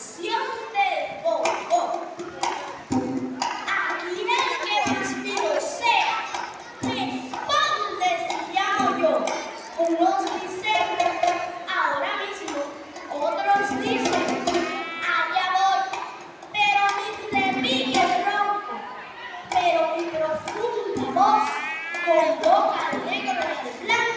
canción del bobo. Aquí el que mío sea, responde si yo. Unos dicen, ahora mismo, otros dicen, allá voy. Pero mi repique ronco, pero mi profunda voz, convoca al negro y blanco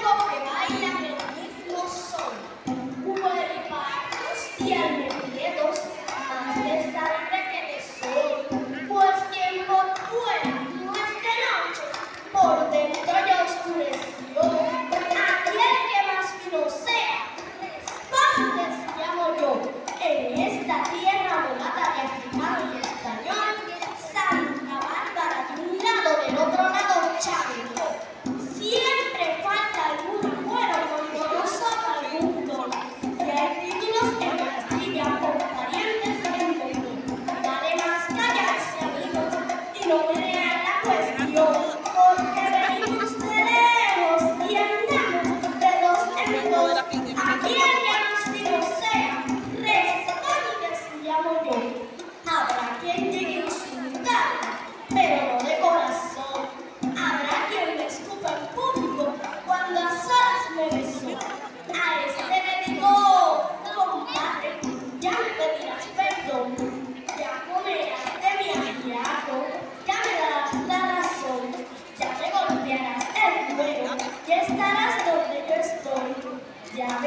Senhor.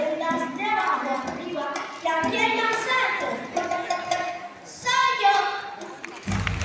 deudas de abajo arriba,